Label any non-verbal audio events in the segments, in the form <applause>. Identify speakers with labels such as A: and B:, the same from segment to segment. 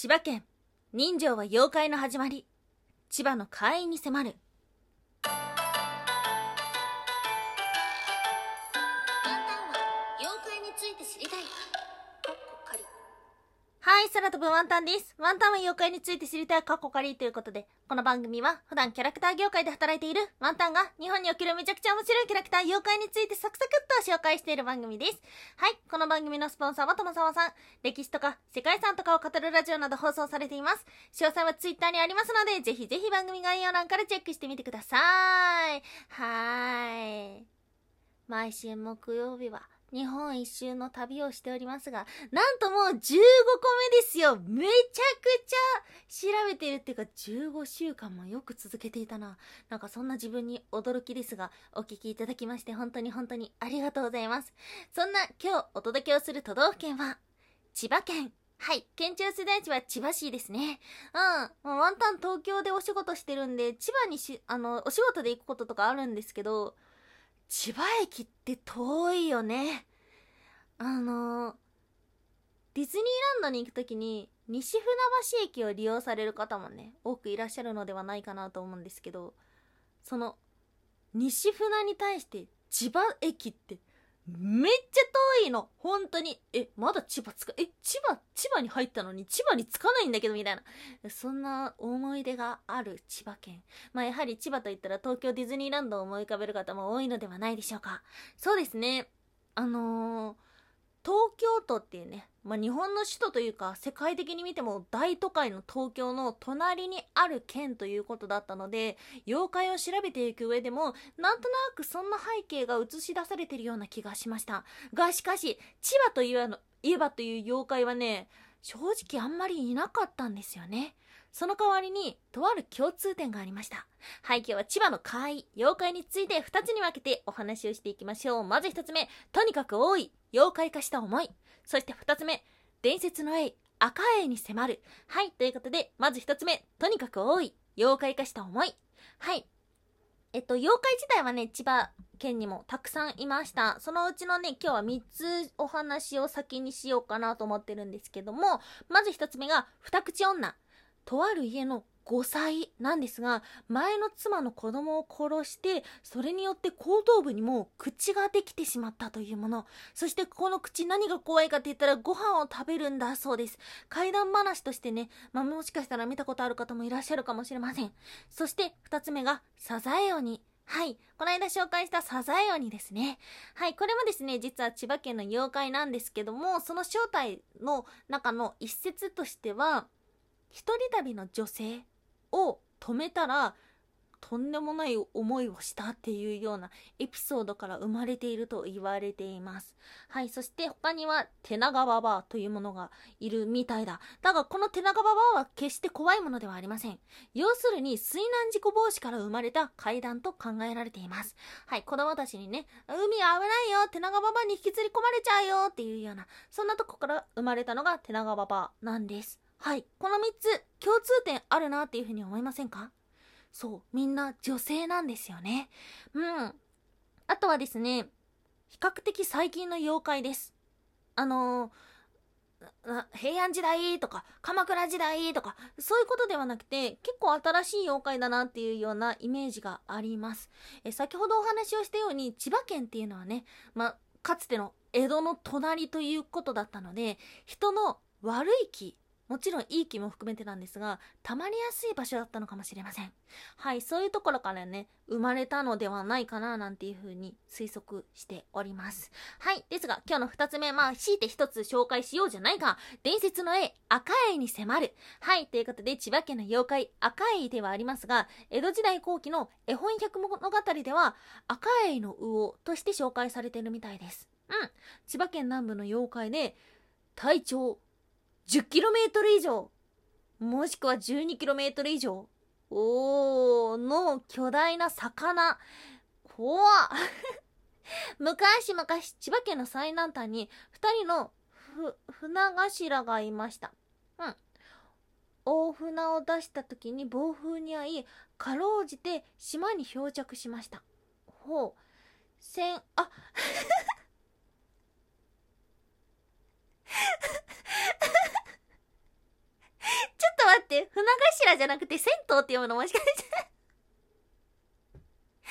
A: 千葉県。人情は妖怪の始まり。千葉の会員に迫る。空飛ぶワンタンです。ワンタンは妖怪について知りたい過去仮ということでこの番組は普段キャラクター業界で働いているワンタンが日本におけるめちゃくちゃ面白いキャラクター妖怪についてサクサクっと紹介している番組です。はいこの番組のスポンサーは友沢さん。歴史とか世界遺産とかを語るラジオなど放送されています。詳細はツイッターにありますのでぜひぜひ番組概要欄からチェックしてみてください。はーい。毎週木曜日は日本一周の旅をしておりますが、なんともう15個目ですよめちゃくちゃ調べてるっていうか15週間もよく続けていたな。なんかそんな自分に驚きですが、お聞きいただきまして本当に本当にありがとうございます。そんな今日お届けをする都道府県は、千葉県。はい。県庁所在地は千葉市ですね。うん。もうワンタン東京でお仕事してるんで、千葉にし、あの、お仕事で行くこととかあるんですけど、千葉駅って遠いよね。あの、ディズニーランドに行くときに、西船橋駅を利用される方もね、多くいらっしゃるのではないかなと思うんですけど、その、西船に対して千葉駅って、めっちゃ遠いの本当に。え、まだ千葉つか、え、千葉、千葉に入ったのに千葉に着かないんだけど、みたいな。そんな思い出がある千葉県。まあやはり千葉といったら東京ディズニーランドを思い浮かべる方も多いのではないでしょうか。そうですね。あのー東京都っていうね、まあ、日本の首都というか世界的に見ても大都会の東京の隣にある県ということだったので妖怪を調べていく上でもなんとなくそんな背景が映し出されてるような気がしました。がしかし千葉といえば言えばという妖怪はね正直あんまりいなかったんですよね。その代わりにとある共通点がありました。はい今日は千葉の怪妖怪について2つに分けてお話をしていきましょう。まず1つ目とにかく多い妖怪化した思い。そして2つ目伝説の絵赤絵に迫る。はいということでまず1つ目とにかく多い妖怪化した思い。はい。えっと妖怪自体はね千葉県にもたくさんいました。そのうちのね今日は3つお話を先にしようかなと思ってるんですけどもまず1つ目が二口女。とある家の5歳なんですが前の妻の子供を殺してそれによって後頭部にも口ができてしまったというものそしてこの口何が怖いかって言ったらご飯を食べるんだそうです怪談話としてね、まあ、もしかしたら見たことある方もいらっしゃるかもしれませんそして2つ目がサザエ鬼はい。この間紹介したサザエ鬼ですね。はい。これもですね、実は千葉県の妖怪なんですけども、その正体の中の一節としては、一人旅の女性を止めたらとんでもない思いをしたっていうようなエピソードから生まれていると言われています。はいそして他には手長ババアというものがいるみたいだ。だがこの手長ババアは決して怖いものではありません。要するに水難事故防止から生まれた階段と考えられています。はい子供たちにね海危ないよ手長ババアに引きずり込まれちゃうよっていうようなそんなとこから生まれたのが手長ババアなんです。はい。この3つ、共通点あるなっていうふうに思いませんか？そう。みんな女性なんですよね。うん。あとはですね、比較的最近の妖怪です。あのー、平安時代とか鎌倉時代とかそういうことではなくて結構新しい妖怪だなっていうようなイメージがありますえ先ほどお話をしたように千葉県っていうのはね、まかつての江戸の隣ということだったので人の悪い気もちろんいい気も含めてなんですが溜まりやすい場所だったのかもしれません。はいそういうところからね生まれたのではないかななんていうふうに推測しております。はいですが今日の2つ目まあ強いて1つ紹介しようじゃないか伝説の絵赤絵に迫る。はいということで千葉県の妖怪赤絵ではありますが江戸時代後期の絵本百物語では赤絵の魚として紹介されているみたいです。うん千葉県南部の妖怪で体長 10km 以上。もしくは 12km 以上。おーの巨大な魚。怖っ。<laughs> 昔々千葉県の最南端に2人のふ船頭がいました。うん。大船を出した時に暴風に遭いかろうじて島に漂着しました。ほう。せんあ <laughs> って、船頭じゃなくて銭湯って読むのもしかして。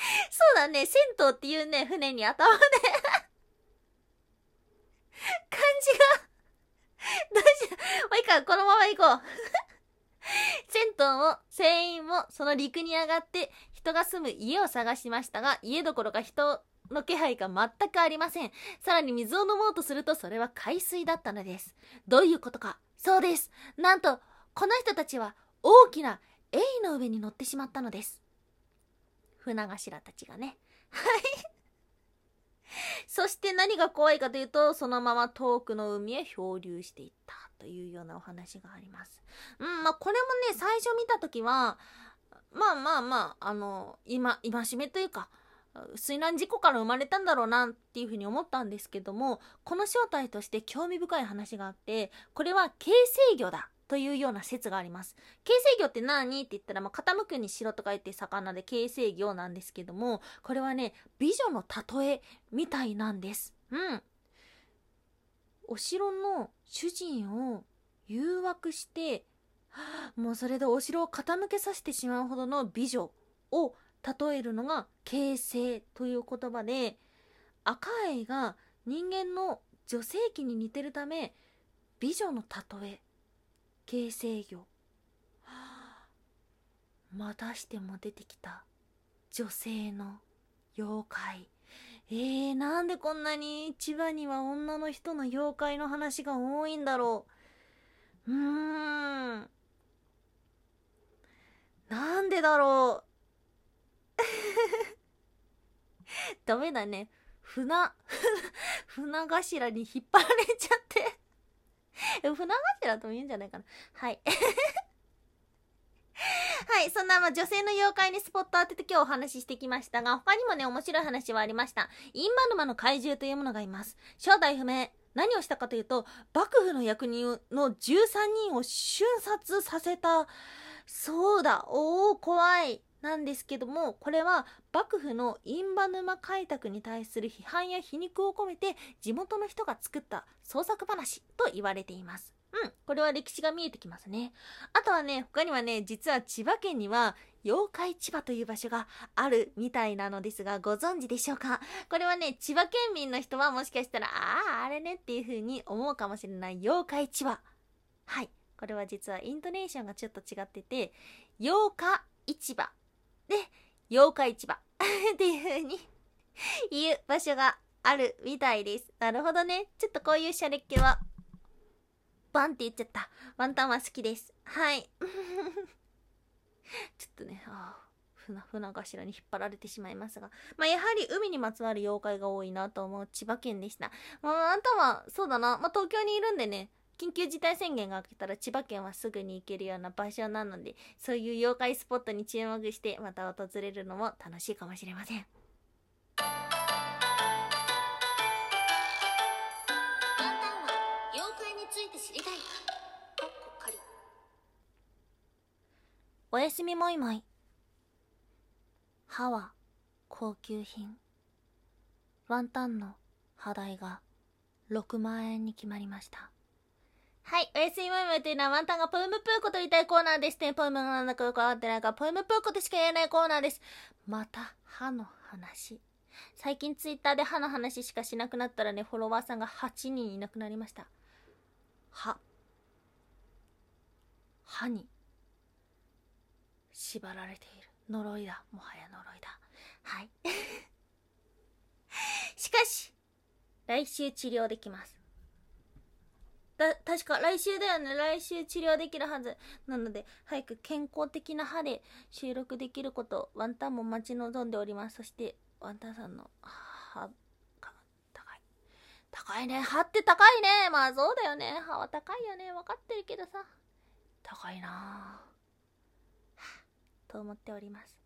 A: <laughs> そうだね、銭湯っていうね、船に頭で。<laughs> 漢字が、<laughs> どうしよう。もういいか、このまま行こう。銭湯も、船員も、その陸に上がって、人が住む家を探しましたが、家どころか人の気配が全くありません。さらに水を飲もうとすると、それは海水だったのです。どういうことか。そうです。なんと、この人たちは、大きなエイの上に乗ってしまったのです。船頭たちがね。はい。<laughs> そして何が怖いかというと、そのまま遠くの海へ漂流していったというようなお話があります。うん、まあこれもね、最初見たときは、まあまあまあ、あの、今、戒めというか、水難事故から生まれたんだろうなっていうふうに思ったんですけども、この正体として興味深い話があって、これは形成魚だというような説があります。形成魚って何って言ったら、まあ、傾くにしろと書いて魚で形成魚なんですけども、これはね、美女の例えみたいなんです。うん。お城の主人を誘惑して、<gasps> もうそれでお城を傾けさせてしまうほどの美女を例えるのが形成という言葉で、赤愛が人間の女性器に似てるため、美女の例え、形成魚。またしても出てきた女性の妖怪。えー、なんでこんなに千葉には女の人の妖怪の話が多いんだろう。うーん。なんでだろう。<laughs> ダメだね。船、<laughs> 船頭に引っ張られちゃって。船頭とも言うんじゃないかな。はい。<laughs> はい、そんなまあ女性の妖怪にスポット当てて今日お話ししてきましたが、他にもね、面白い話はありました。インバヌマの怪獣というものがいます。正体不明。何をしたかというと、幕府の役人の13人を瞬殺させた。そうだ、おー、怖い。なんですけども、これは幕府のインバ沼開拓に対する批判や皮肉を込めて地元の人が作った創作話と言われています。うん、これは歴史が見えてきますね。あとはね、他にはね、実は千葉県には妖怪千葉という場所があるみたいなのですが、ご存知でしょうか？これはね、千葉県民の人はもしかしたら、ああ、あれねっていう風に思うかもしれない妖怪千葉。はい。これは実はイントネーションがちょっと違ってて、妖怪市場で、妖怪市場 <laughs> っていう風に言う場所があるみたいです。なるほどね。ちょっとこういうシャレっ気は、バンって言っちゃった。ワンタンは好きです。はい。<laughs> ちょっとね、ああ、船、船頭に引っ張られてしまいますが。まあ、やはり海にまつわる妖怪が多いなと思う千葉県でした。まあ、あんたは、そうだな。まあ、東京にいるんでね、緊急事態宣言が明けたら千葉県はすぐに行けるような場所なので、そういう妖怪スポットに注目してまた訪れるのも楽しいかもしれません。
B: ワンタンは妖怪について知りたい
A: おやすみもいもい。歯は高級品。ワンタンの歯代が6万円に決まりました。はい。おやすみもいもいというのはワンタンがポエムプーコと言いたいコーナーですね。ポエムがなんだかよくわかってないから、ポエムプーコとしか言えないコーナーです。また歯の話。最近ツイッターで歯の話しかしなくなったらね、フォロワーさんが8人いなくなりました。歯。歯に縛られている。呪いだ。もはや呪いだ。はい。<laughs> しかし、来週治療できます。だ、確か来週だよね。来週治療できるはず。なので、早く健康的な歯で収録できること、ワンタンも待ち望んでおります。そして、ワンタンさんの歯が高い。高いね。歯って高いね。まあそうだよね。歯は高いよね。わかってるけどさ。高いなぁ。と思っております。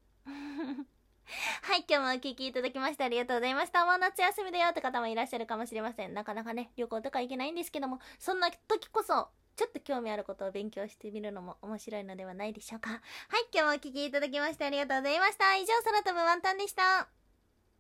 A: はい、今日もお聴きいただきましてありがとうございました。もう夏休みだよって方もいらっしゃるかもしれません。なかなかね、旅行とか行けないんですけども、そんな時こそ、ちょっと興味あることを勉強してみるのも面白いのではないでしょうか。はい、今日もお聴きいただきましてありがとうございました。以上、空飛ぶワンタンでした。